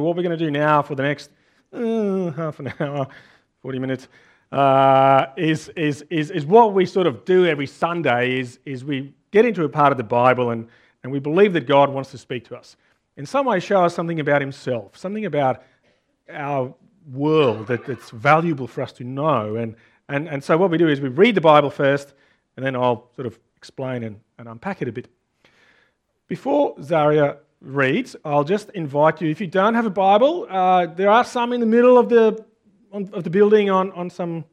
What we're going to do now for the next uh, half an hour, 40 minutes, uh, is, is, is, is what we sort of do every Sunday is, is we get into a part of the Bible and, and we believe that God wants to speak to us. In some way, show us something about himself, something about our world that, that's valuable for us to know. And, and, and so what we do is we read the Bible first, and then I'll sort of explain and, and unpack it a bit. Before Zaria reads, I'll just invite you, if you don't have a Bible, uh, there are some in the middle of the, on, of the building on, on some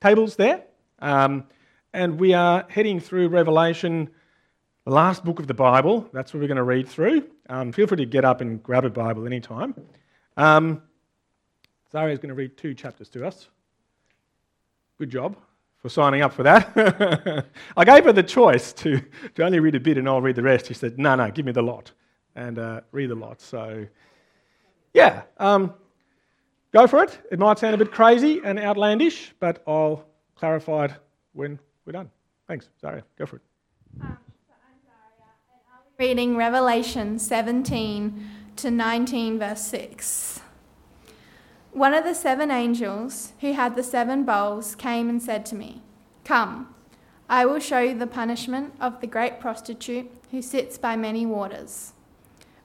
tables there. Um, and we are heading through Revelation, the last book of the Bible. That's what we're going to read through. Um, feel free to get up and grab a Bible anytime. Um, is going to read two chapters to us. Good job for signing up for that. I gave her the choice to, to only read a bit and I'll read the rest. She said, no, no, give me the lot and uh, read a lot. So, yeah, um, go for it. It might sound a bit crazy and outlandish, but I'll clarify it when we're done. Thanks, Zaria. Go for it. Um, so I'm Zaria, reading Revelation 17 to 19, verse 6. One of the seven angels who had the seven bowls came and said to me, Come, I will show you the punishment of the great prostitute who sits by many waters.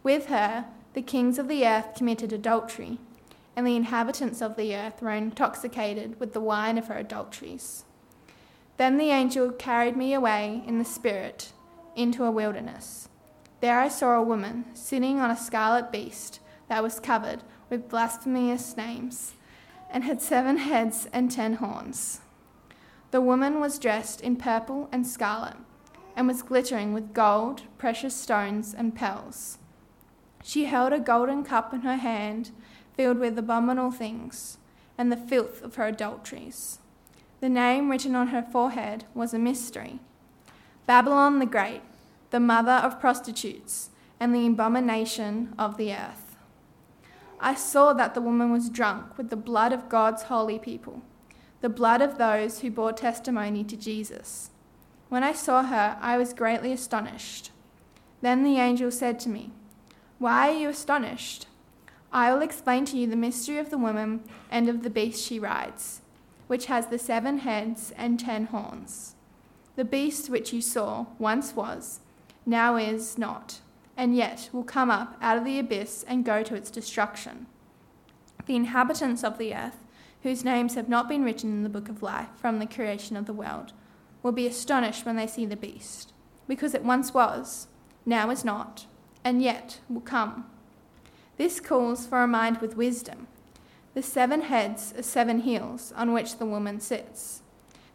With her, the kings of the earth committed adultery, and the inhabitants of the earth were intoxicated with the wine of her adulteries. Then the angel carried me away in the spirit into a wilderness. There I saw a woman sitting on a scarlet beast that was covered with blasphemous names, and had seven heads and ten horns. The woman was dressed in purple and scarlet, and was glittering with gold, precious stones, and pearls. She held a golden cup in her hand, filled with abominable things, and the filth of her adulteries. The name written on her forehead was a mystery Babylon the Great, the mother of prostitutes, and the abomination of the earth. I saw that the woman was drunk with the blood of God's holy people, the blood of those who bore testimony to Jesus. When I saw her, I was greatly astonished. Then the angel said to me, Why are you astonished? I will explain to you the mystery of the woman and of the beast she rides, which has the seven heads and ten horns. The beast which you saw once was, now is not and yet will come up out of the abyss and go to its destruction. The inhabitants of the earth, whose names have not been written in the book of life from the creation of the world, will be astonished when they see the beast, because it once was, now is not, and yet will come. This calls for a mind with wisdom. The seven heads are seven hills on which the woman sits.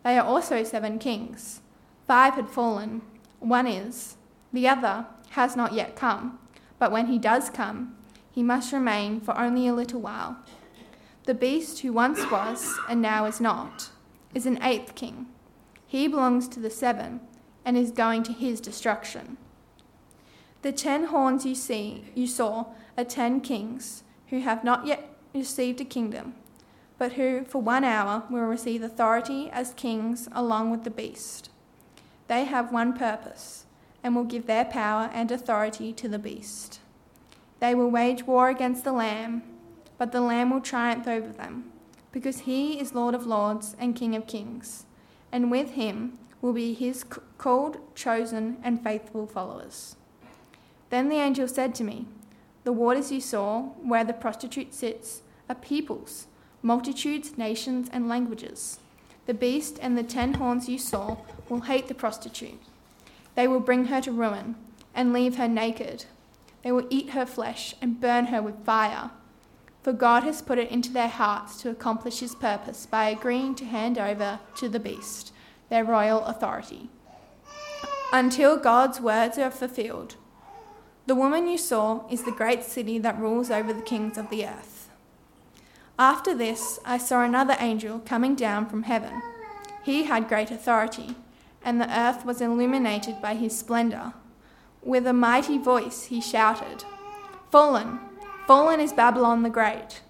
They are also seven kings. Five had fallen, one is, the other has not yet come, but when he does come, he must remain for only a little while. The beast who once was and now is not is an eighth king. He belongs to the seven and is going to his destruction. The ten horns you see you saw are ten kings who have not yet received a kingdom, but who for one hour will receive authority as kings along with the beast. They have one purpose and will give their power and authority to the beast. They will wage war against the Lamb, but the Lamb will triumph over them, because he is Lord of lords and King of kings, and with him will be his called, chosen, and faithful followers. Then the angel said to me, The waters you saw, where the prostitute sits, are peoples, multitudes, nations, and languages. The beast and the ten horns you saw will hate the prostitute they will bring her to ruin and leave her naked. They will eat her flesh and burn her with fire. For God has put it into their hearts to accomplish his purpose by agreeing to hand over to the beast their royal authority. Until God's words are fulfilled. The woman you saw is the great city that rules over the kings of the earth. After this, I saw another angel coming down from heaven. He had great authority and the earth was illuminated by his splendor. With a mighty voice he shouted, Fallen, fallen is Babylon the Great.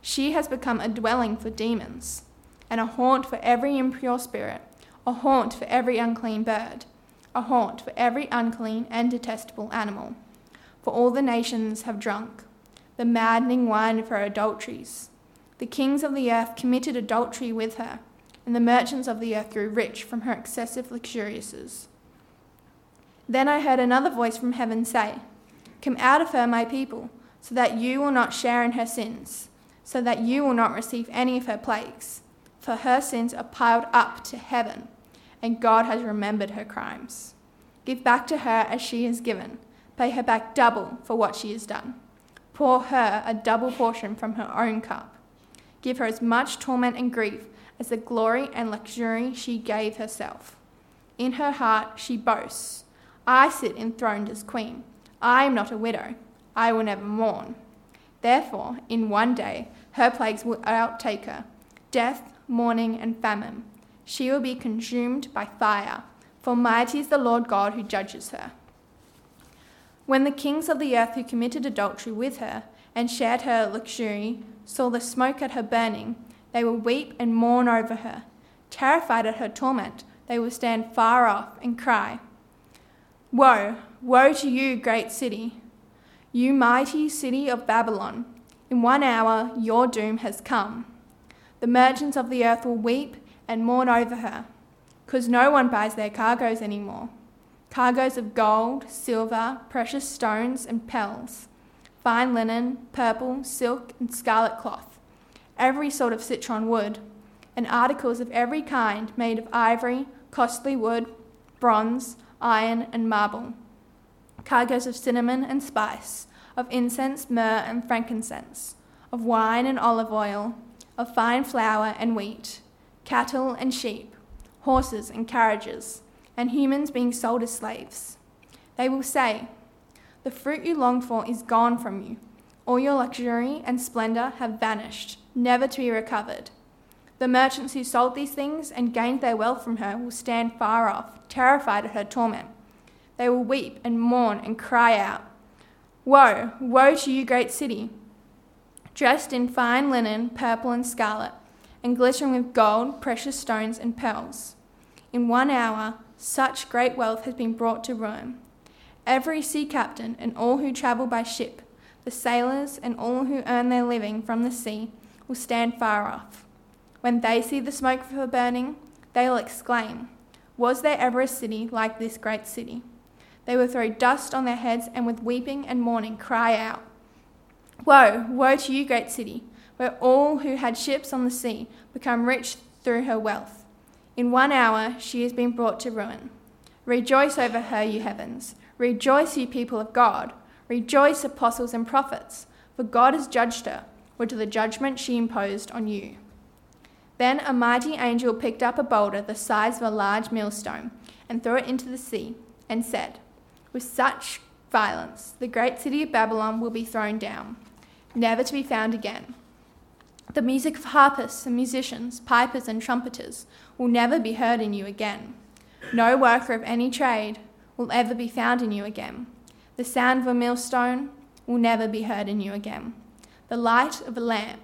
She has become a dwelling for demons, and a haunt for every impure spirit, a haunt for every unclean bird, a haunt for every unclean and detestable animal. For all the nations have drunk. the maddening wine of her adulteries. The kings of the earth committed adultery with her, and the merchants of the earth grew rich from her excessive luxuriances. Then I heard another voice from heaven say, Come out of her, my people, so that you will not share in her sins, so that you will not receive any of her plagues. For her sins are piled up to heaven, and God has remembered her crimes. Give back to her as she has given, pay her back double for what she has done. Pour her a double portion from her own cup. Give her as much torment and grief as the glory and luxury she gave herself. In her heart she boasts, I sit enthroned as queen. I am not a widow. I will never mourn. Therefore, in one day, her plagues will outtake her death, mourning, and famine. She will be consumed by fire, for mighty is the Lord God who judges her. When the kings of the earth who committed adultery with her and shared her luxury saw the smoke at her burning, they will weep and mourn over her. Terrified at her torment, they will stand far off and cry, Woe, woe to you, great city! You mighty city of Babylon! In one hour your doom has come. The merchants of the earth will weep and mourn over her, because no one buys their cargoes anymore cargoes of gold, silver, precious stones, and pearls, fine linen, purple, silk, and scarlet cloth, every sort of citron wood, and articles of every kind made of ivory, costly wood, bronze, iron, and marble, cargoes of cinnamon and spice, of incense, myrrh, and frankincense, of wine and olive oil, of fine flour and wheat, cattle and sheep, horses and carriages and humans being sold as slaves. They will say, The fruit you longed for is gone from you. All your luxury and splendor have vanished, never to be recovered. The merchants who sold these things and gained their wealth from her will stand far off, terrified at her torment. They will weep and mourn and cry out, Woe, woe to you, great city! Dressed in fine linen, purple and scarlet, and glittering with gold, precious stones, and pearls. In one hour, such great wealth has been brought to Rome. Every sea captain and all who travel by ship, the sailors and all who earn their living from the sea, will stand far off. When they see the smoke of her burning, they will exclaim, Was there ever a city like this great city? They will throw dust on their heads and with weeping and mourning cry out, Woe, woe to you, great city, where all who had ships on the sea become rich through her wealth. In one hour she has been brought to ruin. Rejoice over her, you heavens. Rejoice, you people of God. Rejoice, apostles and prophets, for God has judged her, with the judgment she imposed on you. Then a mighty angel picked up a boulder the size of a large millstone and threw it into the sea, and said, With such violence, the great city of Babylon will be thrown down, never to be found again. The music of harpists and musicians, pipers and trumpeters will never be heard in you again. No worker of any trade will ever be found in you again. The sound of a millstone will never be heard in you again. The light of a lamp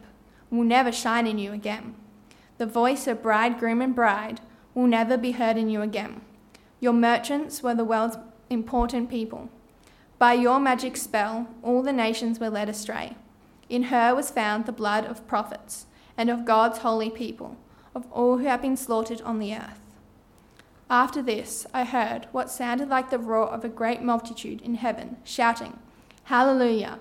will never shine in you again. The voice of bridegroom and bride will never be heard in you again. Your merchants were the world's important people. By your magic spell, all the nations were led astray. In her was found the blood of prophets and of God's holy people, of all who have been slaughtered on the earth. After this, I heard what sounded like the roar of a great multitude in heaven, shouting, Hallelujah!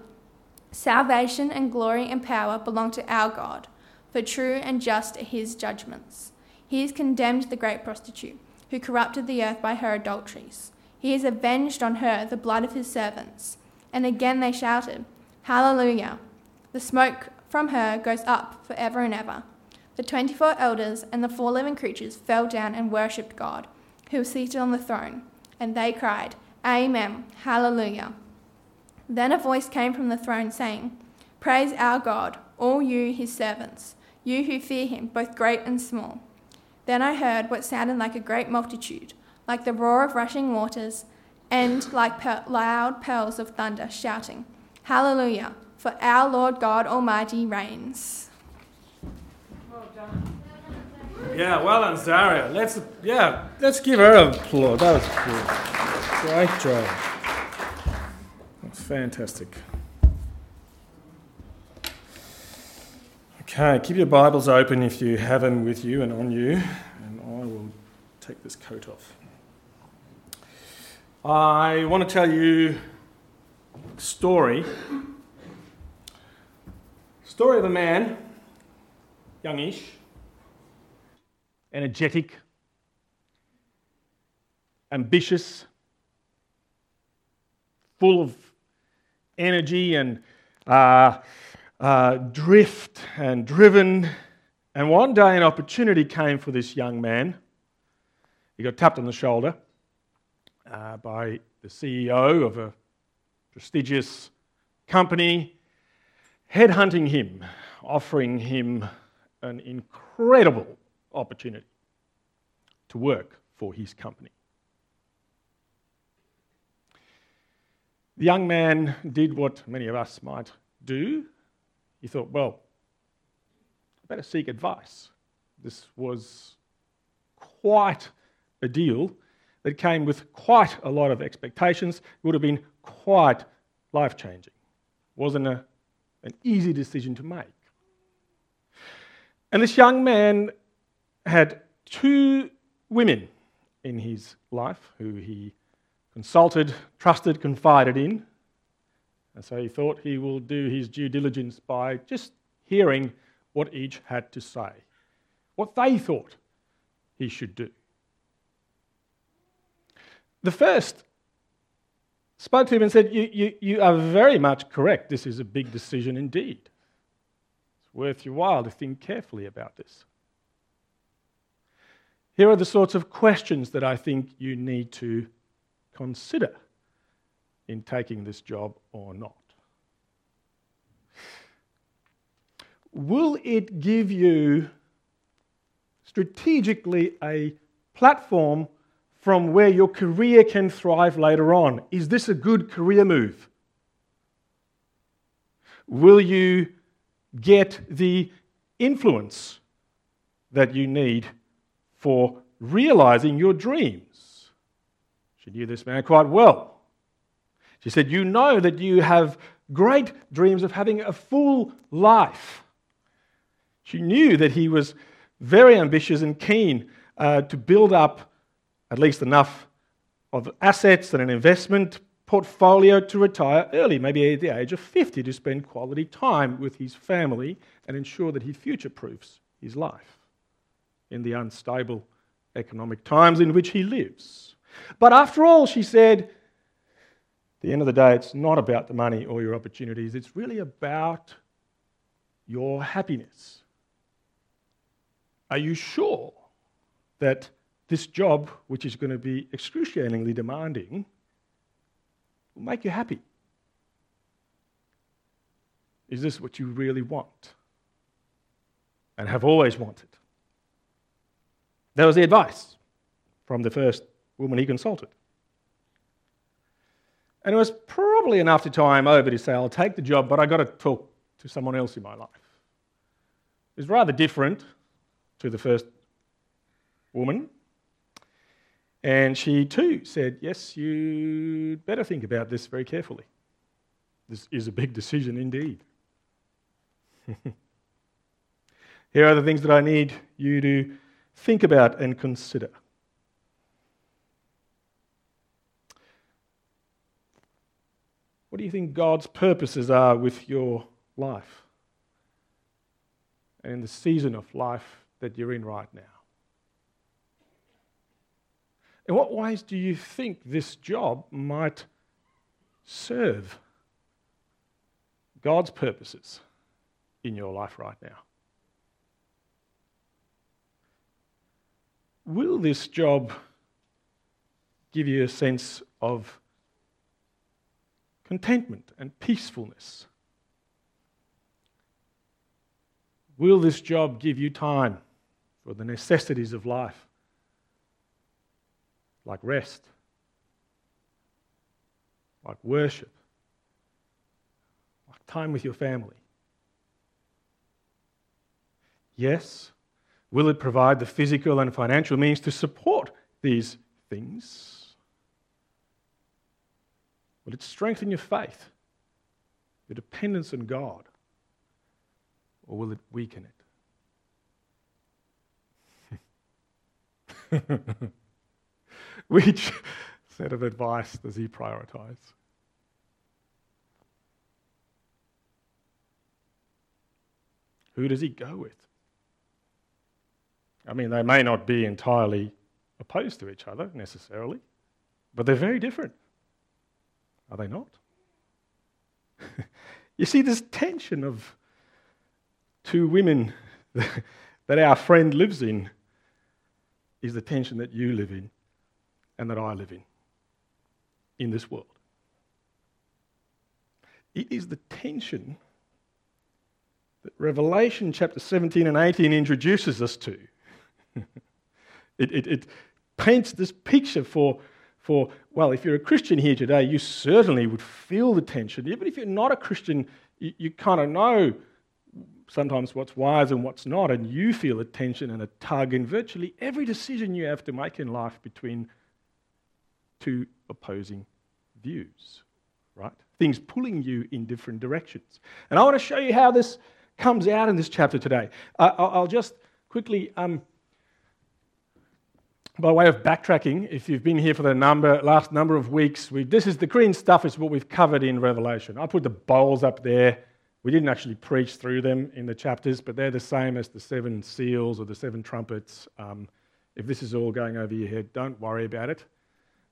Salvation and glory and power belong to our God, for true and just are his judgments. He has condemned the great prostitute, who corrupted the earth by her adulteries. He has avenged on her the blood of his servants. And again they shouted, Hallelujah! The smoke from her goes up for ever and ever. The twenty four elders and the four living creatures fell down and worshipped God, who was seated on the throne, and they cried, Amen, Hallelujah. Then a voice came from the throne saying, Praise our God, all you his servants, you who fear him, both great and small. Then I heard what sounded like a great multitude, like the roar of rushing waters, and like per- loud peals of thunder, shouting, Hallelujah! for our Lord God Almighty reigns. Yeah, well done, Zaria. Let's yeah, let's give her an applause. That was cool. Great job. That's fantastic. Okay, keep your Bibles open if you have them with you and on you, and I will take this coat off. I want to tell you a story. Story of a man, youngish, energetic, ambitious, full of energy and uh, uh, drift and driven. And one day, an opportunity came for this young man. He got tapped on the shoulder uh, by the CEO of a prestigious company, headhunting him, offering him an incredible opportunity to work for his company. The young man did what many of us might do he thought, well, I better seek advice. This was quite a deal that came with quite a lot of expectations. It would have been quite life changing. Wasn't a, an easy decision to make. And this young man had two women in his life who he consulted, trusted, confided in. And so he thought he will do his due diligence by just hearing what each had to say, what they thought he should do. The first spoke to him and said, You, you, you are very much correct. This is a big decision indeed. It's worth your while to think carefully about this. Here are the sorts of questions that I think you need to consider in taking this job or not? Will it give you strategically a platform from where your career can thrive later on? Is this a good career move? Will you get the influence that you need for realizing your dreams? She knew this man quite well. She said, You know that you have great dreams of having a full life. She knew that he was very ambitious and keen uh, to build up at least enough of assets and an investment portfolio to retire early, maybe at the age of 50, to spend quality time with his family and ensure that he future proofs his life in the unstable economic times in which he lives. But after all, she said, the end of the day, it's not about the money or your opportunities, it's really about your happiness. Are you sure that this job, which is going to be excruciatingly demanding, will make you happy? Is this what you really want and have always wanted? That was the advice from the first woman he consulted. And it was probably enough to tie him over to say, I'll take the job, but I've got to talk to someone else in my life. It was rather different to the first woman. And she too said, Yes, you'd better think about this very carefully. This is a big decision indeed. Here are the things that I need you to think about and consider. What do you think God's purposes are with your life and in the season of life that you're in right now? In what ways do you think this job might serve God's purposes in your life right now? Will this job give you a sense of contentment and peacefulness? Will this job give you time for the necessities of life, like rest, like worship, like time with your family? Yes. Will it provide the physical and financial means to support these things? Will it strengthen your faith, your dependence on God? or will it weaken it? Which set of advice does he prioritize? Who does he go with? I mean, they may not be entirely opposed to each other necessarily, but they're very different. Are they not? you see, this tension of two women that our friend lives in is the tension that you live in and that I live in in this world. It is the tension that Revelation chapter 17 and 18 introduces us to. it, it, it paints this picture for, for, well, if you're a Christian here today, you certainly would feel the tension. Even if you're not a Christian, you, you kind of know sometimes what's wise and what's not, and you feel a tension and a tug in virtually every decision you have to make in life between two opposing views, right? Things pulling you in different directions. And I want to show you how this comes out in this chapter today. Uh, I'll just quickly, um, by way of backtracking, if you've been here for the number, last number of weeks, we, this is the green stuff is what we've covered in Revelation. I put the bowls up there. We didn't actually preach through them in the chapters, but they're the same as the seven seals or the seven trumpets. Um, if this is all going over your head, don't worry about it.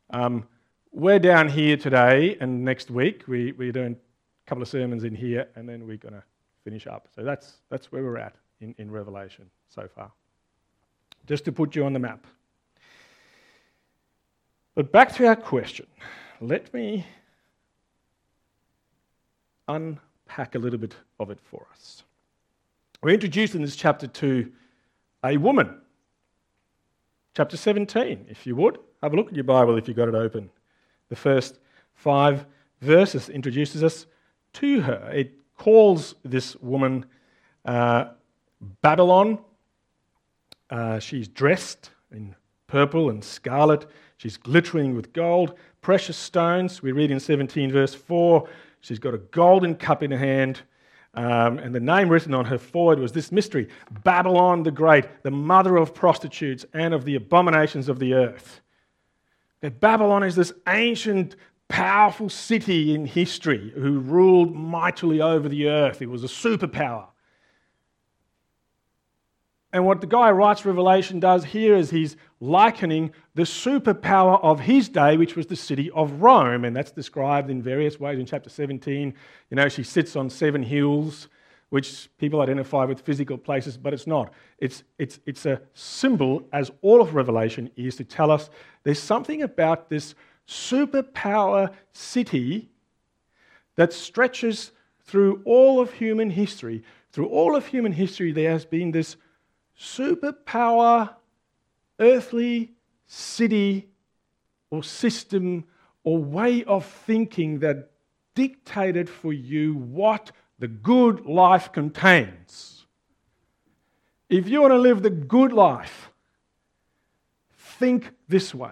Um, we're down here today, and next week we, we're doing a couple of sermons in here, and then we're going to finish up. So that's, that's where we're at in, in Revelation so far. Just to put you on the map. But back to our question. Let me unpack a little bit of it for us. We're introduced in this chapter to a woman. Chapter 17, if you would. Have a look at your Bible if you've got it open. The first five verses introduces us to her. It calls this woman uh, Babylon. Uh, she's dressed in purple and scarlet. She's glittering with gold, precious stones. We read in 17, verse 4, she's got a golden cup in her hand. Um, and the name written on her forehead was this mystery Babylon the Great, the mother of prostitutes and of the abominations of the earth. That Babylon is this ancient powerful city in history who ruled mightily over the earth. It was a superpower. And what the guy writes Revelation does here is he's likening the superpower of his day, which was the city of Rome. And that's described in various ways in chapter 17. You know, she sits on seven hills, which people identify with physical places, but it's not. It's, it's, it's a symbol, as all of Revelation is, to tell us there's something about this superpower city that stretches through all of human history. Through all of human history, there has been this superpower, earthly city or system or way of thinking that dictated for you what the good life contains. If you want to live the good life, think this way.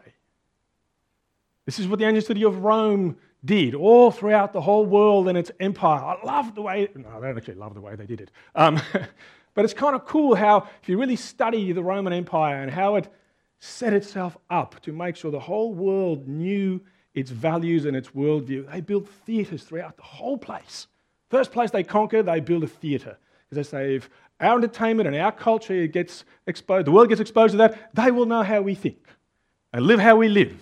This is what the ancient city of Rome did all throughout the whole world and its empire. I love the way, no, I don't actually love the way they did it. Um, but it's kind of cool how, if you really study the Roman Empire and how it set itself up to make sure the whole world knew its values and its worldview, they built theatres throughout the whole place. First place they conquer, they build a theatre. Because they say if our entertainment and our culture gets exposed, the world gets exposed to that, they will know how we think and live how we live.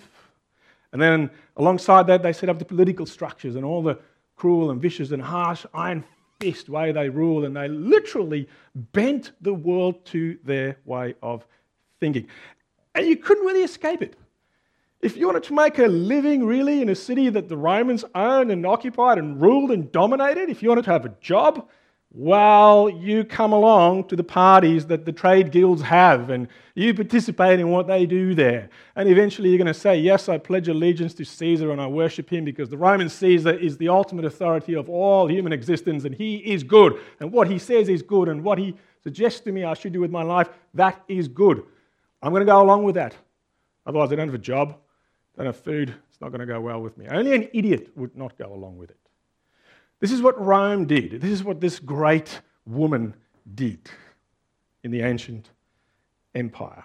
And then alongside that, they set up the political structures and all the cruel and vicious and harsh iron fist way they rule, and they literally bent the world to their way of thinking. And you couldn't really escape it. If you wanted to make a living really in a city that the Romans owned and occupied and ruled and dominated, if you wanted to have a job, well, you come along to the parties that the trade guilds have and you participate in what they do there. And eventually you're going to say, Yes, I pledge allegiance to Caesar and I worship him because the Roman Caesar is the ultimate authority of all human existence and he is good. And what he says is good and what he suggests to me I should do with my life, that is good. I'm going to go along with that. Otherwise, I don't have a job, don't have food, it's not going to go well with me. Only an idiot would not go along with it. This is what Rome did. This is what this great woman did in the ancient empire.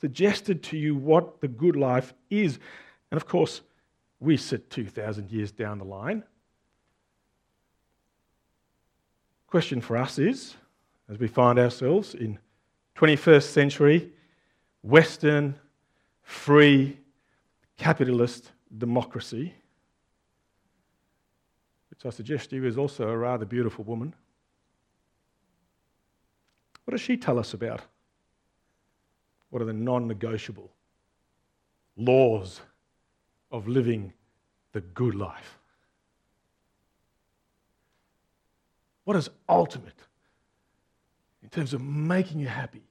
Suggested to you what the good life is. And of course, we sit 2,000 years down the line. Question for us is as we find ourselves in 21st century Western free capitalist democracy, which I suggest you is also a rather beautiful woman. What does she tell us about? What are the non negotiable laws of living the good life? What is ultimate in terms of making you happy?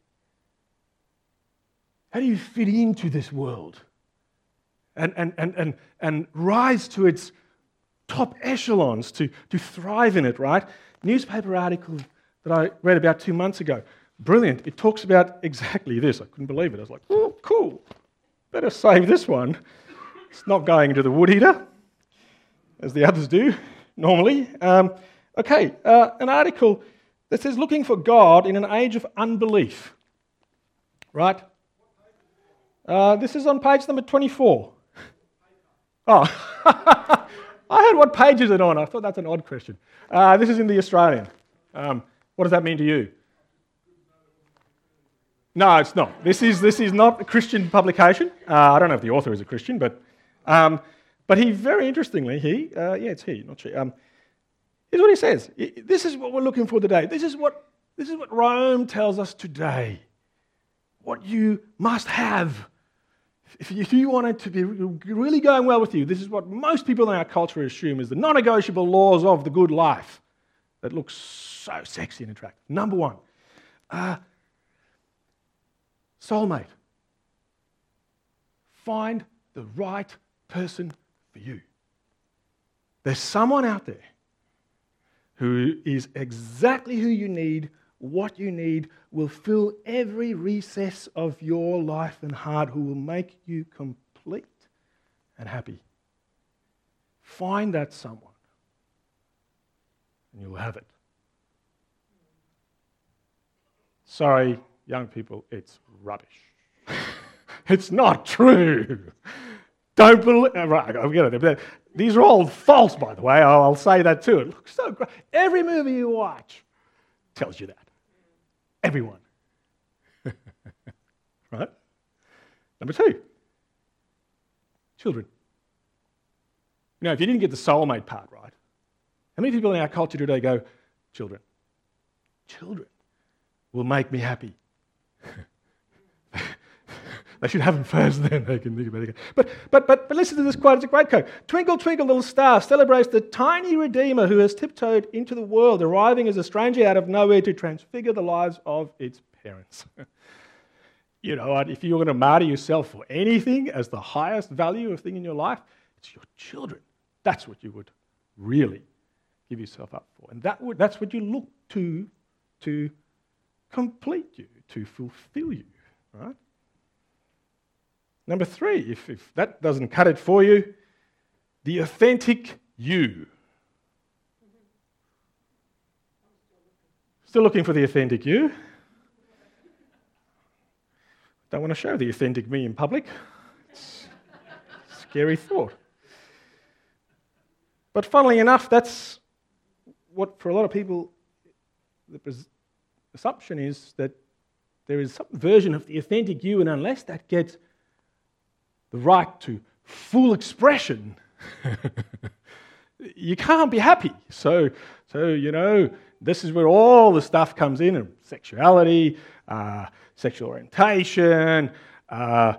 How do you fit into this world and, and, and, and, and rise to its top echelons to, to thrive in it, right? Newspaper article that I read about two months ago. Brilliant. It talks about exactly this. I couldn't believe it. I was like, oh, cool. Better save this one. It's not going into the wood heater, as the others do normally. Um, okay, uh, an article that says looking for God in an age of unbelief. Right? Uh, this is on page number 24. Oh, I heard what page is it on? I thought that's an odd question. Uh, this is in the Australian. Um, what does that mean to you? No, it's not. This is, this is not a Christian publication. Uh, I don't know if the author is a Christian, but, um, but he, very interestingly, he, uh, yeah, it's he, not she. Um, here's what he says. This is what we're looking for today. This is what, this is what Rome tells us today. What you must have if you want it to be really going well with you, this is what most people in our culture assume is the non negotiable laws of the good life that looks so sexy and attractive. Number one, uh, soulmate. Find the right person for you. There's someone out there who is exactly who you need what you need will fill every recess of your life and heart, who will make you complete and happy. Find that someone, and you'll have it. Sorry, young people, it's rubbish. it's not true. Don't believe. Right, I get it. These are all false, by the way. I'll say that too. It looks so great. Every movie you watch tells you that. Everyone. right? Number two, children. You know, if you didn't get the soulmate part right, how many people in our culture today go, children? Children will make me happy. They should have them first, then they can think about it. But, but, but, but listen to this quote. It's a great quote. Twinkle, twinkle, little star celebrates the tiny Redeemer who has tiptoed into the world, arriving as a stranger out of nowhere to transfigure the lives of its parents. you know what? If you're going to martyr yourself for anything as the highest value of thing in your life, it's your children. That's what you would really give yourself up for. And that would, that's what you look to to complete you, to fulfill you, right? Number three, if, if that doesn't cut it for you, the authentic you. Still looking for the authentic you. Don't want to show the authentic me in public. It's scary thought. But funnily enough, that's what for a lot of people the assumption is that there is some version of the authentic you, and unless that gets the right to full expression, you can't be happy. So, so, you know, this is where all the stuff comes in and sexuality, uh, sexual orientation, uh,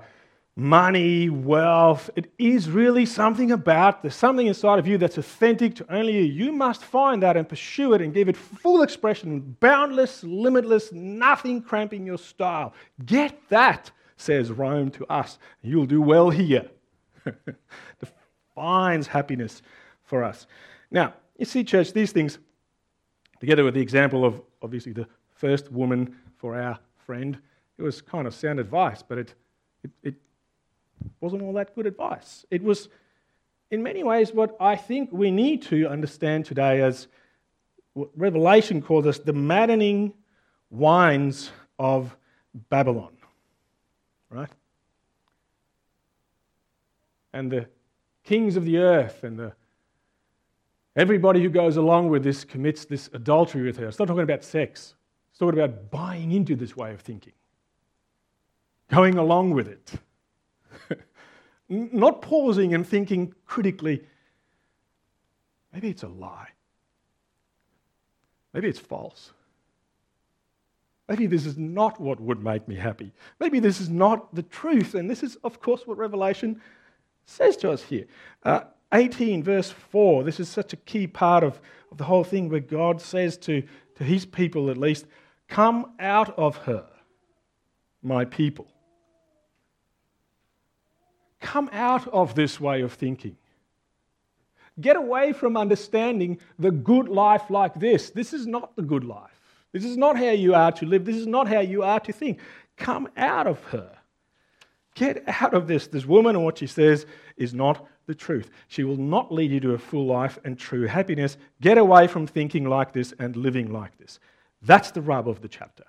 money, wealth. It is really something about, there's something inside of you that's authentic to only you. You must find that and pursue it and give it full expression, boundless, limitless, nothing cramping your style. Get that says Rome to us. You'll do well here. Defines happiness for us. Now, you see, church, these things, together with the example of obviously the first woman for our friend, it was kind of sound advice, but it, it, it wasn't all that good advice. It was, in many ways, what I think we need to understand today as what Revelation calls us the maddening wines of Babylon. Right? And the kings of the earth and the everybody who goes along with this commits this adultery with her. It's not talking about sex. It's talking about buying into this way of thinking. Going along with it. not pausing and thinking critically, maybe it's a lie. Maybe it's false. Maybe this is not what would make me happy. Maybe this is not the truth. And this is, of course, what Revelation says to us here. Uh, 18, verse 4, this is such a key part of, of the whole thing where God says to, to his people, at least, Come out of her, my people. Come out of this way of thinking. Get away from understanding the good life like this. This is not the good life. This is not how you are to live. This is not how you are to think. Come out of her. Get out of this. This woman and what she says is not the truth. She will not lead you to a full life and true happiness. Get away from thinking like this and living like this. That's the rub of the chapter.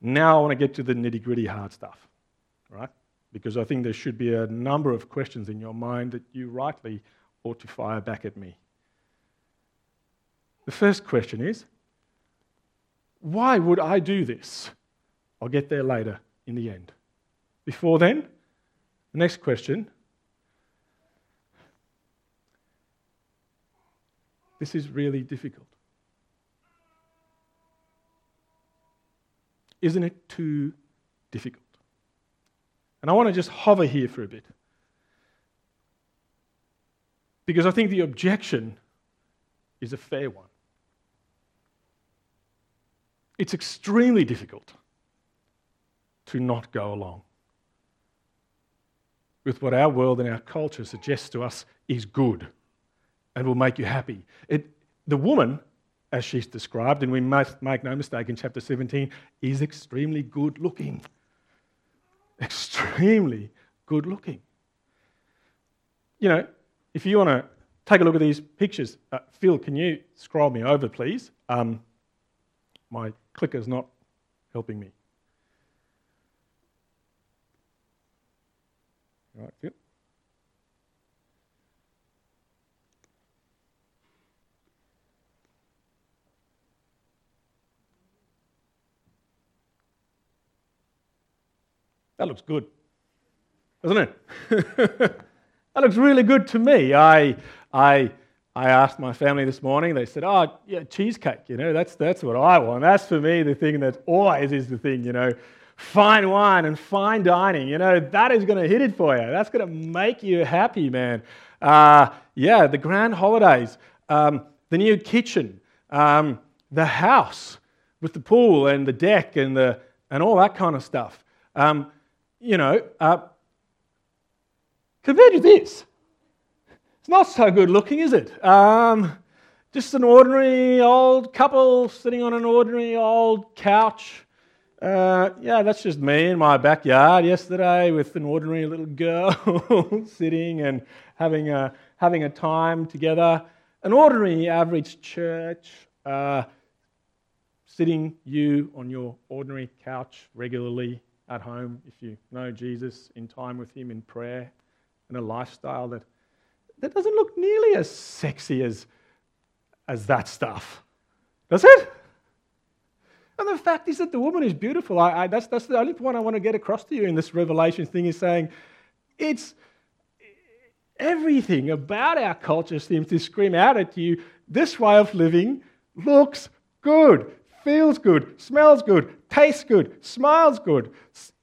Now I want to get to the nitty gritty hard stuff, right? Because I think there should be a number of questions in your mind that you rightly ought to fire back at me. The first question is why would I do this? I'll get there later in the end. Before then, the next question. This is really difficult. Isn't it too difficult? And I want to just hover here for a bit. Because I think the objection is a fair one. It's extremely difficult to not go along with what our world and our culture suggests to us is good and will make you happy. It, the woman, as she's described, and we must make no mistake in chapter 17, is extremely good looking. Extremely good looking. You know, if you want to take a look at these pictures, uh, Phil, can you scroll me over, please? Um, my clicker's not helping me. Right, good. That looks good, doesn't it? that looks really good to me. I, I I asked my family this morning, they said, Oh, yeah, cheesecake, you know, that's, that's what I want. That's for me the thing that always is the thing, you know. Fine wine and fine dining, you know, that is going to hit it for you. That's going to make you happy, man. Uh, yeah, the grand holidays, um, the new kitchen, um, the house with the pool and the deck and, the, and all that kind of stuff. Um, you know, uh, compared to this, it's not so good looking, is it? Um, just an ordinary old couple sitting on an ordinary old couch. Uh, yeah, that's just me in my backyard yesterday with an ordinary little girl sitting and having a, having a time together. An ordinary average church, uh, sitting you on your ordinary couch regularly at home if you know Jesus, in time with Him in prayer, and a lifestyle that that doesn't look nearly as sexy as, as that stuff. Does it? And the fact is that the woman is beautiful. I, I, that's, that's the only point I want to get across to you in this Revelation thing is saying it's everything about our culture seems to scream out at you this way of living looks good, feels good, smells good, tastes good, smiles good.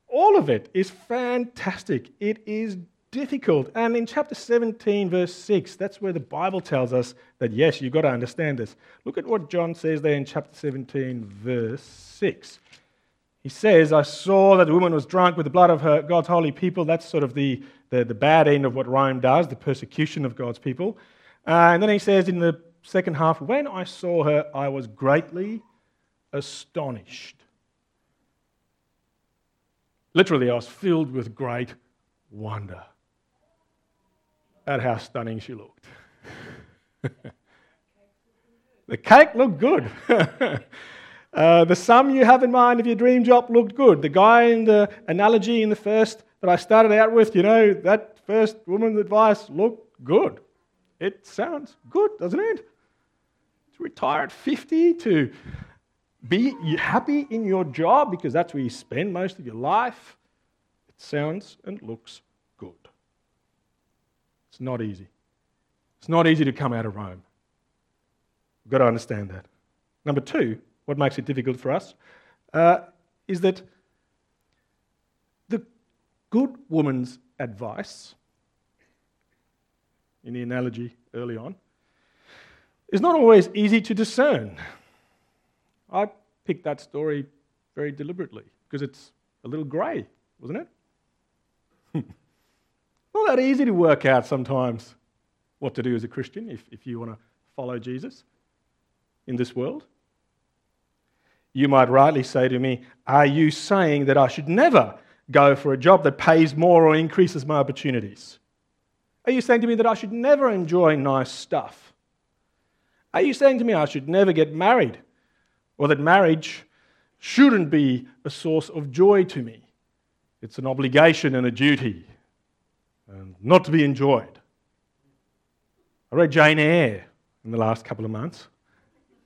All of it is fantastic. It is difficult. And in chapter 17, verse 6, that's where the Bible tells us that, yes, you've got to understand this. Look at what John says there in chapter 17, verse 6. He says, I saw that the woman was drunk with the blood of her, God's holy people. That's sort of the, the, the bad end of what Rome does, the persecution of God's people. Uh, and then he says in the second half, When I saw her, I was greatly astonished. Literally, I was filled with great wonder at how stunning she looked. the cake looked good. Uh, the sum you have in mind of your dream job looked good. The guy in the analogy in the first that I started out with, you know, that first woman's advice looked good. It sounds good, doesn't it? To retire at 50, to be happy in your job because that's where you spend most of your life. It sounds and looks. It's not easy. It's not easy to come out of Rome. We've got to understand that. Number two, what makes it difficult for us uh, is that the good woman's advice, in the analogy early on, is not always easy to discern. I picked that story very deliberately because it's a little grey, wasn't it? not that easy to work out sometimes what to do as a Christian if, if you want to follow Jesus in this world. You might rightly say to me, Are you saying that I should never go for a job that pays more or increases my opportunities? Are you saying to me that I should never enjoy nice stuff? Are you saying to me I should never get married? Or that marriage shouldn't be a source of joy to me? It's an obligation and a duty, and not to be enjoyed. I read Jane Eyre in the last couple of months.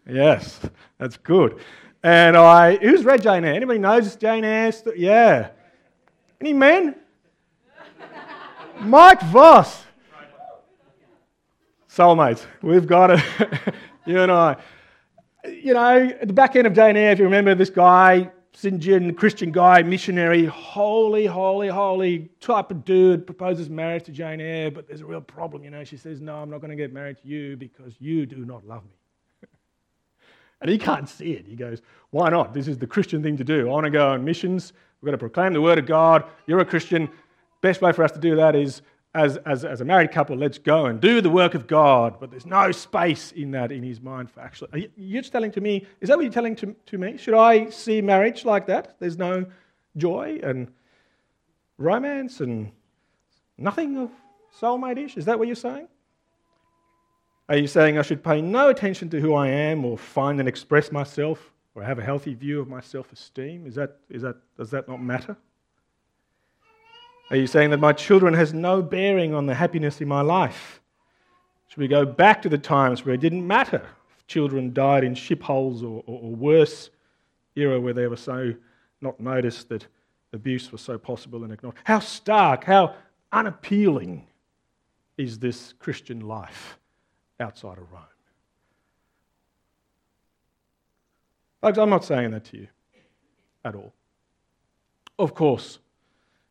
Yes, that's good. And I, who's read Jane Eyre? Anybody knows Jane Eyre? Yeah. Any men? Mike Voss. Soulmates. We've got it. you and I. You know, at the back end of Jane Eyre, if you remember this guy, John, Christian guy, missionary, holy, holy, holy type of dude, proposes marriage to Jane Eyre, but there's a real problem, you know. She says, No, I'm not going to get married to you because you do not love me. And he can't see it. He goes, Why not? This is the Christian thing to do. I want to go on missions. We've got to proclaim the word of God. You're a Christian. Best way for us to do that is as, as, as a married couple, let's go and do the work of God. But there's no space in that in his mind for actually. Are you, just telling to me, is that what you're telling to, to me? Should I see marriage like that? There's no joy and romance and nothing of soulmate ish? Is that what you're saying? Are you saying I should pay no attention to who I am or find and express myself or have a healthy view of my self esteem? Is that, is that, does that not matter? Are you saying that my children has no bearing on the happiness in my life? Should we go back to the times where it didn't matter if children died in ship holes or, or, or worse era where they were so not noticed that abuse was so possible and ignored? How stark, how unappealing is this Christian life? outside of Rome. Folks, I'm not saying that to you at all. Of course,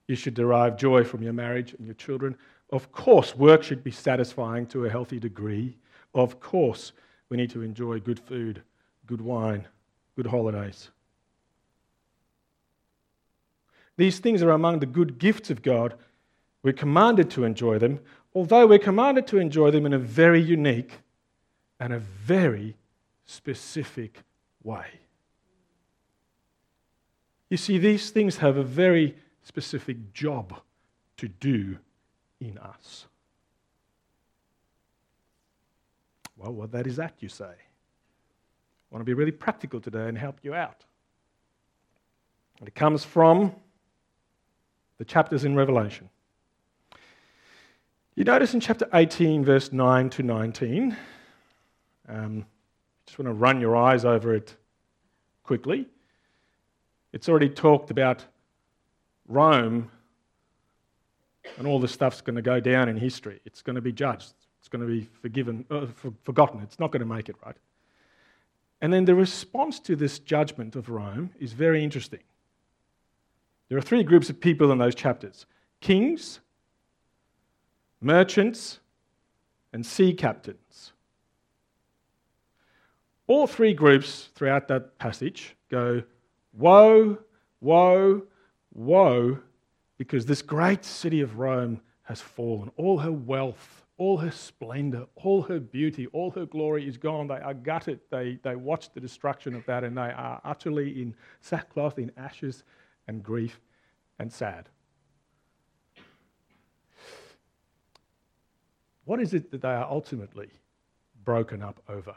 you should derive joy from your marriage and your children. Of course, work should be satisfying to a healthy degree. Of course, we need to enjoy good food, good wine, good holidays. These things are among the good gifts of God. We're commanded to enjoy them, although we're commanded to enjoy them in a very unique and a very specific way. You see, these things have a very specific job to do in us. Well, what that is that, you say? I want to be really practical today and help you out. And it comes from the chapters in Revelation. You notice in chapter 18, verse 9 to 19, um, just want to run your eyes over it quickly. It's already talked about Rome and all the stuff's going to go down in history. It's going to be judged. It's going to be forgiven, uh, for, forgotten. It's not going to make it right. And then the response to this judgment of Rome is very interesting. There are three groups of people in those chapters kings, merchants, and sea captains. All three groups throughout that passage go, Woe, woe, woe, because this great city of Rome has fallen. All her wealth, all her splendor, all her beauty, all her glory is gone. They are gutted. They, they watch the destruction of that and they are utterly in sackcloth, in ashes, and grief and sad. What is it that they are ultimately broken up over?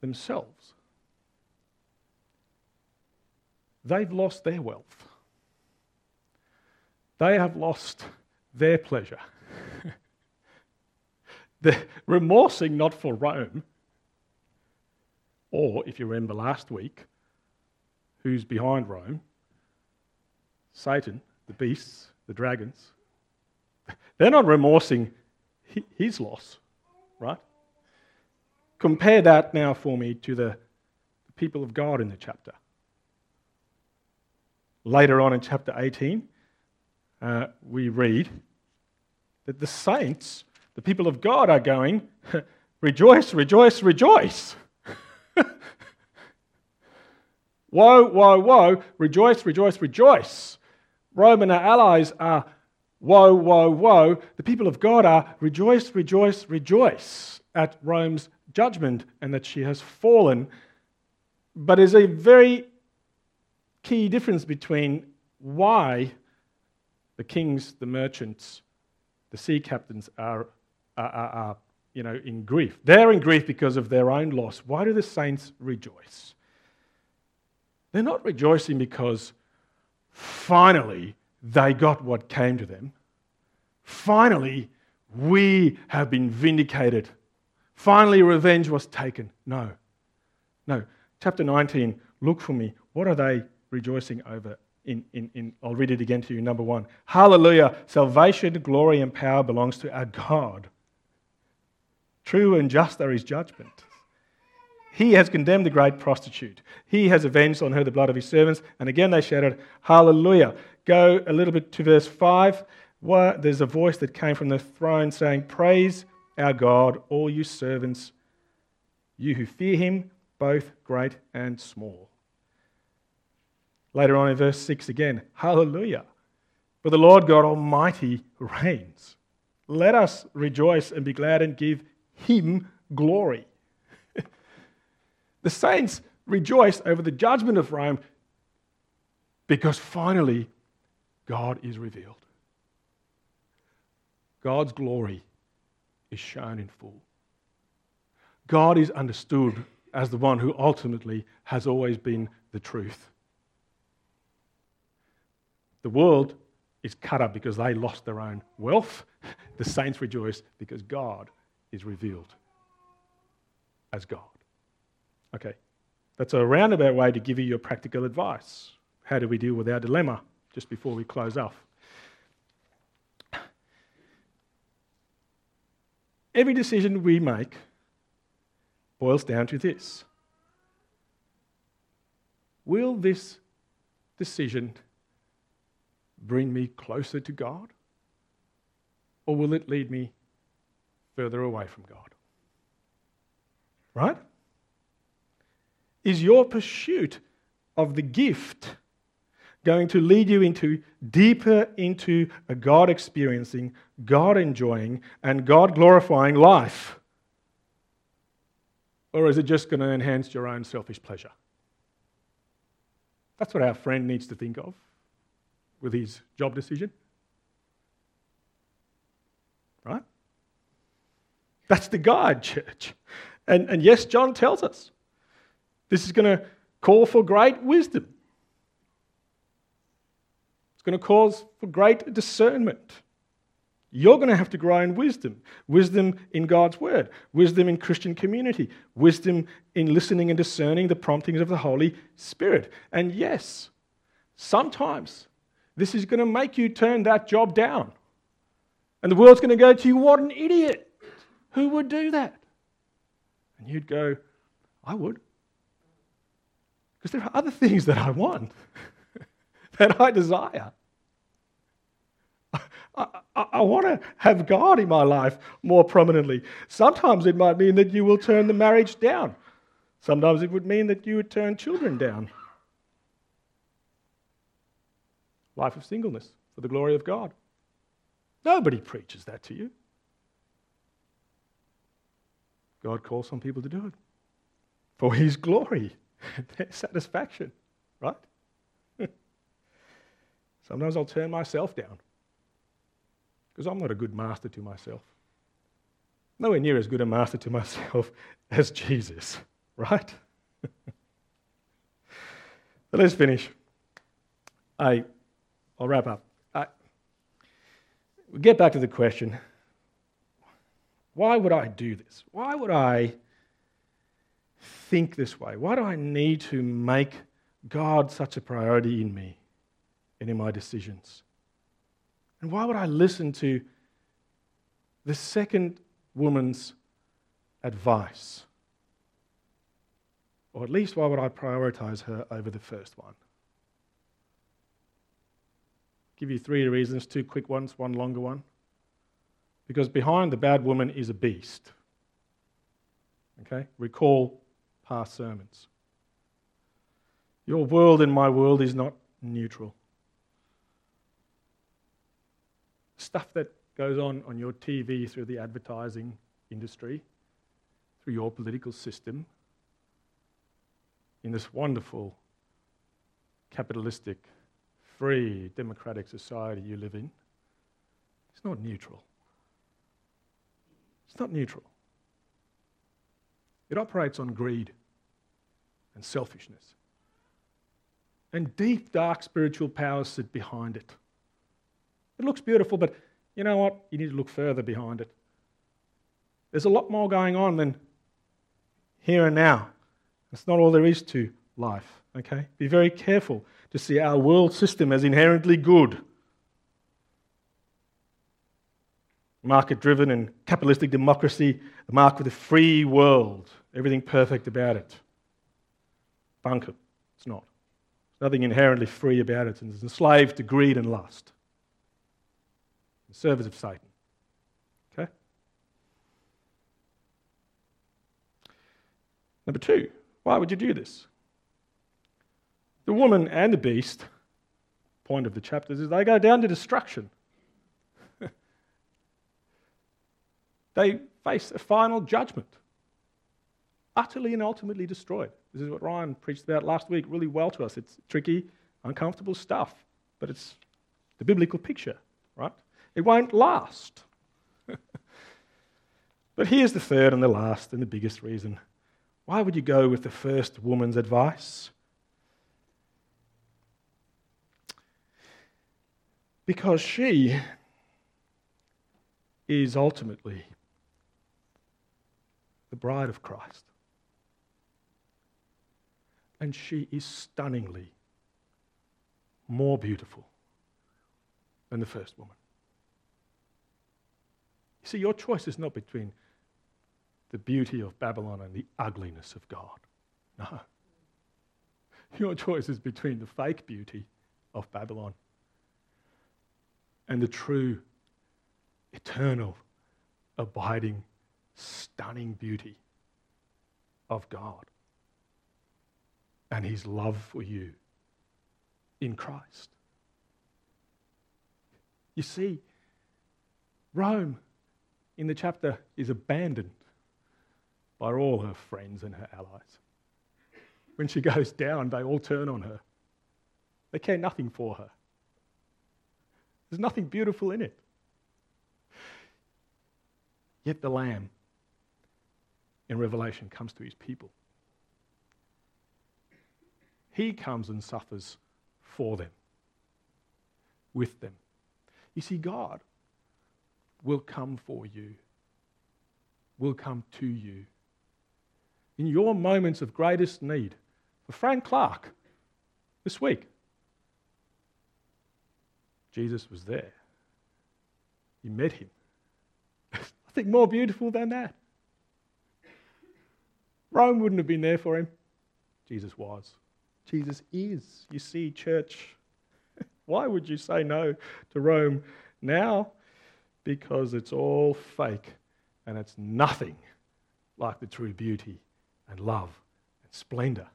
themselves. They've lost their wealth. They have lost their pleasure. They're remorsing not for Rome, or if you remember last week, who's behind Rome? Satan, the beasts, the dragons. They're not remorsing his loss, right? Compare that now for me to the people of God in the chapter. Later on in chapter 18, uh, we read that the saints, the people of God, are going, Rejoice, rejoice, rejoice. woe, woe, woe, rejoice, rejoice, rejoice. Rome and our allies are woe, woe, woe. The people of God are rejoice, rejoice, rejoice at Rome's judgment and that she has fallen. But is a very key difference between why the kings, the merchants, the sea captains are, are, are, are, you know, in grief. They're in grief because of their own loss. Why do the saints rejoice? They're not rejoicing because finally they got what came to them. Finally, we have been vindicated. Finally, revenge was taken. No. No. Chapter 19, look for me. What are they rejoicing over? In, in, in, I'll read it again to you. Number one Hallelujah. Salvation, glory, and power belongs to our God. True and just are his judgments. He has condemned the great prostitute. He has avenged on her the blood of his servants. And again they shouted, Hallelujah. Go a little bit to verse 5. There's a voice that came from the throne saying, Praise our God, all you servants, you who fear him, both great and small. Later on in verse 6 again, Hallelujah. For the Lord God Almighty reigns. Let us rejoice and be glad and give him glory. the saints rejoice over the judgment of Rome because finally God is revealed. God's glory is shown in full. God is understood as the one who ultimately has always been the truth. The world is cut up because they lost their own wealth. The saints rejoice because God is revealed as God. Okay, that's a roundabout way to give you your practical advice. How do we deal with our dilemma just before we close off? Every decision we make boils down to this Will this decision bring me closer to God? Or will it lead me further away from God? Right? Is your pursuit of the gift going to lead you into deeper into a God experiencing, God enjoying, and God glorifying life? Or is it just going to enhance your own selfish pleasure? That's what our friend needs to think of with his job decision. Right? That's the guide, church. And, and yes, John tells us this is going to call for great wisdom. It's going to cause for great discernment. You're going to have to grow in wisdom wisdom in God's word, wisdom in Christian community, wisdom in listening and discerning the promptings of the Holy Spirit. And yes, sometimes this is going to make you turn that job down. And the world's going to go to you, what an idiot! Who would do that? And you'd go, I would. Because there are other things that I want. that I desire. I, I, I want to have God in my life more prominently. Sometimes it might mean that you will turn the marriage down. Sometimes it would mean that you would turn children down. Life of singleness for the glory of God. Nobody preaches that to you. God calls some people to do it for His glory, their satisfaction, right? Sometimes I'll turn myself down because I'm not a good master to myself. Nowhere near as good a master to myself as Jesus, right? but let's finish. I, I'll wrap up. We get back to the question why would I do this? Why would I think this way? Why do I need to make God such a priority in me and in my decisions? And why would I listen to the second woman's advice? Or at least, why would I prioritize her over the first one? Give you three reasons two quick ones, one longer one. Because behind the bad woman is a beast. Okay? Recall past sermons. Your world and my world is not neutral. Stuff that goes on on your TV through the advertising industry, through your political system, in this wonderful capitalistic, free, democratic society you live in, it's not neutral. It's not neutral. It operates on greed and selfishness. And deep, dark spiritual powers sit behind it. It looks beautiful, but you know what? You need to look further behind it. There's a lot more going on than here and now. That's not all there is to life, okay? Be very careful to see our world system as inherently good. Market driven and capitalistic democracy, the mark of the free world, everything perfect about it. Bunker. It's not. There's nothing inherently free about it, and it's enslaved to greed and lust. The service of Satan. Okay? Number two, why would you do this? The woman and the beast, point of the chapters, is they go down to destruction. they face a final judgment, utterly and ultimately destroyed. This is what Ryan preached about last week really well to us. It's tricky, uncomfortable stuff, but it's the biblical picture, right? It won't last. but here's the third and the last and the biggest reason. Why would you go with the first woman's advice? Because she is ultimately the bride of Christ. And she is stunningly more beautiful than the first woman. You see, your choice is not between the beauty of Babylon and the ugliness of God. No. Your choice is between the fake beauty of Babylon and the true, eternal, abiding, stunning beauty of God and his love for you in Christ. You see, Rome in the chapter is abandoned by all her friends and her allies. When she goes down, they all turn on her. They care nothing for her. There's nothing beautiful in it. Yet the Lamb in Revelation comes to his people. He comes and suffers for them, with them. You see, God will come for you, will come to you. In your moments of greatest need, for Frank Clark this week, Jesus was there. You met him. Nothing more beautiful than that. Rome wouldn't have been there for him. Jesus was. Jesus is. You see, church, why would you say no to Rome now? Because it's all fake and it's nothing like the true beauty and love and splendor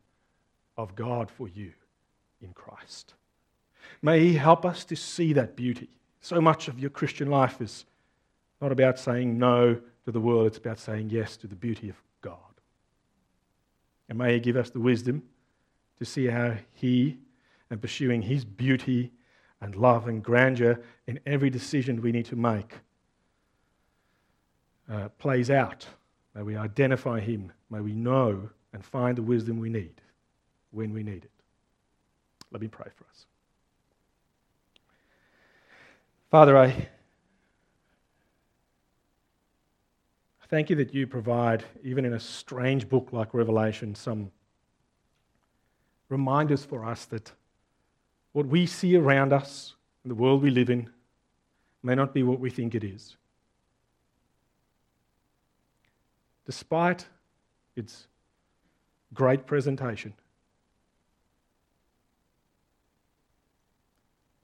of God for you in Christ. May He help us to see that beauty. So much of your Christian life is not about saying no to the world, it's about saying yes to the beauty of God. And may He give us the wisdom to see how He and pursuing His beauty and love and grandeur in every decision we need to make uh, plays out. May we identify Him. May we know and find the wisdom we need when we need it. Let me pray for us. Father, I thank you that you provide, even in a strange book like Revelation, some reminders for us that what we see around us the world we live in may not be what we think it is. Despite its great presentation,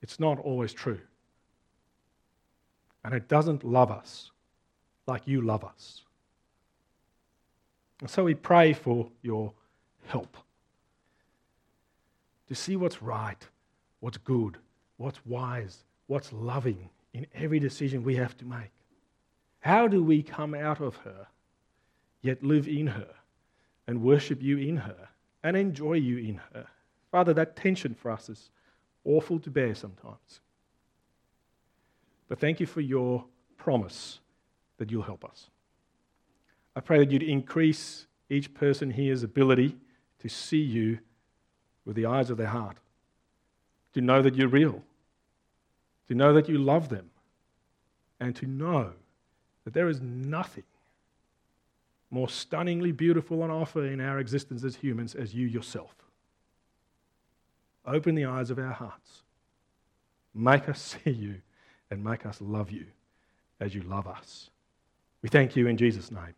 it's not always true. And it doesn't love us like you love us. And so we pray for your help to see what's right, what's good, what's wise, what's loving in every decision we have to make. How do we come out of her, yet live in her, and worship you in her, and enjoy you in her? Father, that tension for us is awful to bear sometimes. But thank you for your promise that you'll help us. I pray that you'd increase each person here's ability to see you with the eyes of their heart, to know that you're real, to know that you love them, and to know that there is nothing more stunningly beautiful on offer in our existence as humans as you yourself. Open the eyes of our hearts. Make us see you and make us love you as you love us. We thank you in Jesus' name.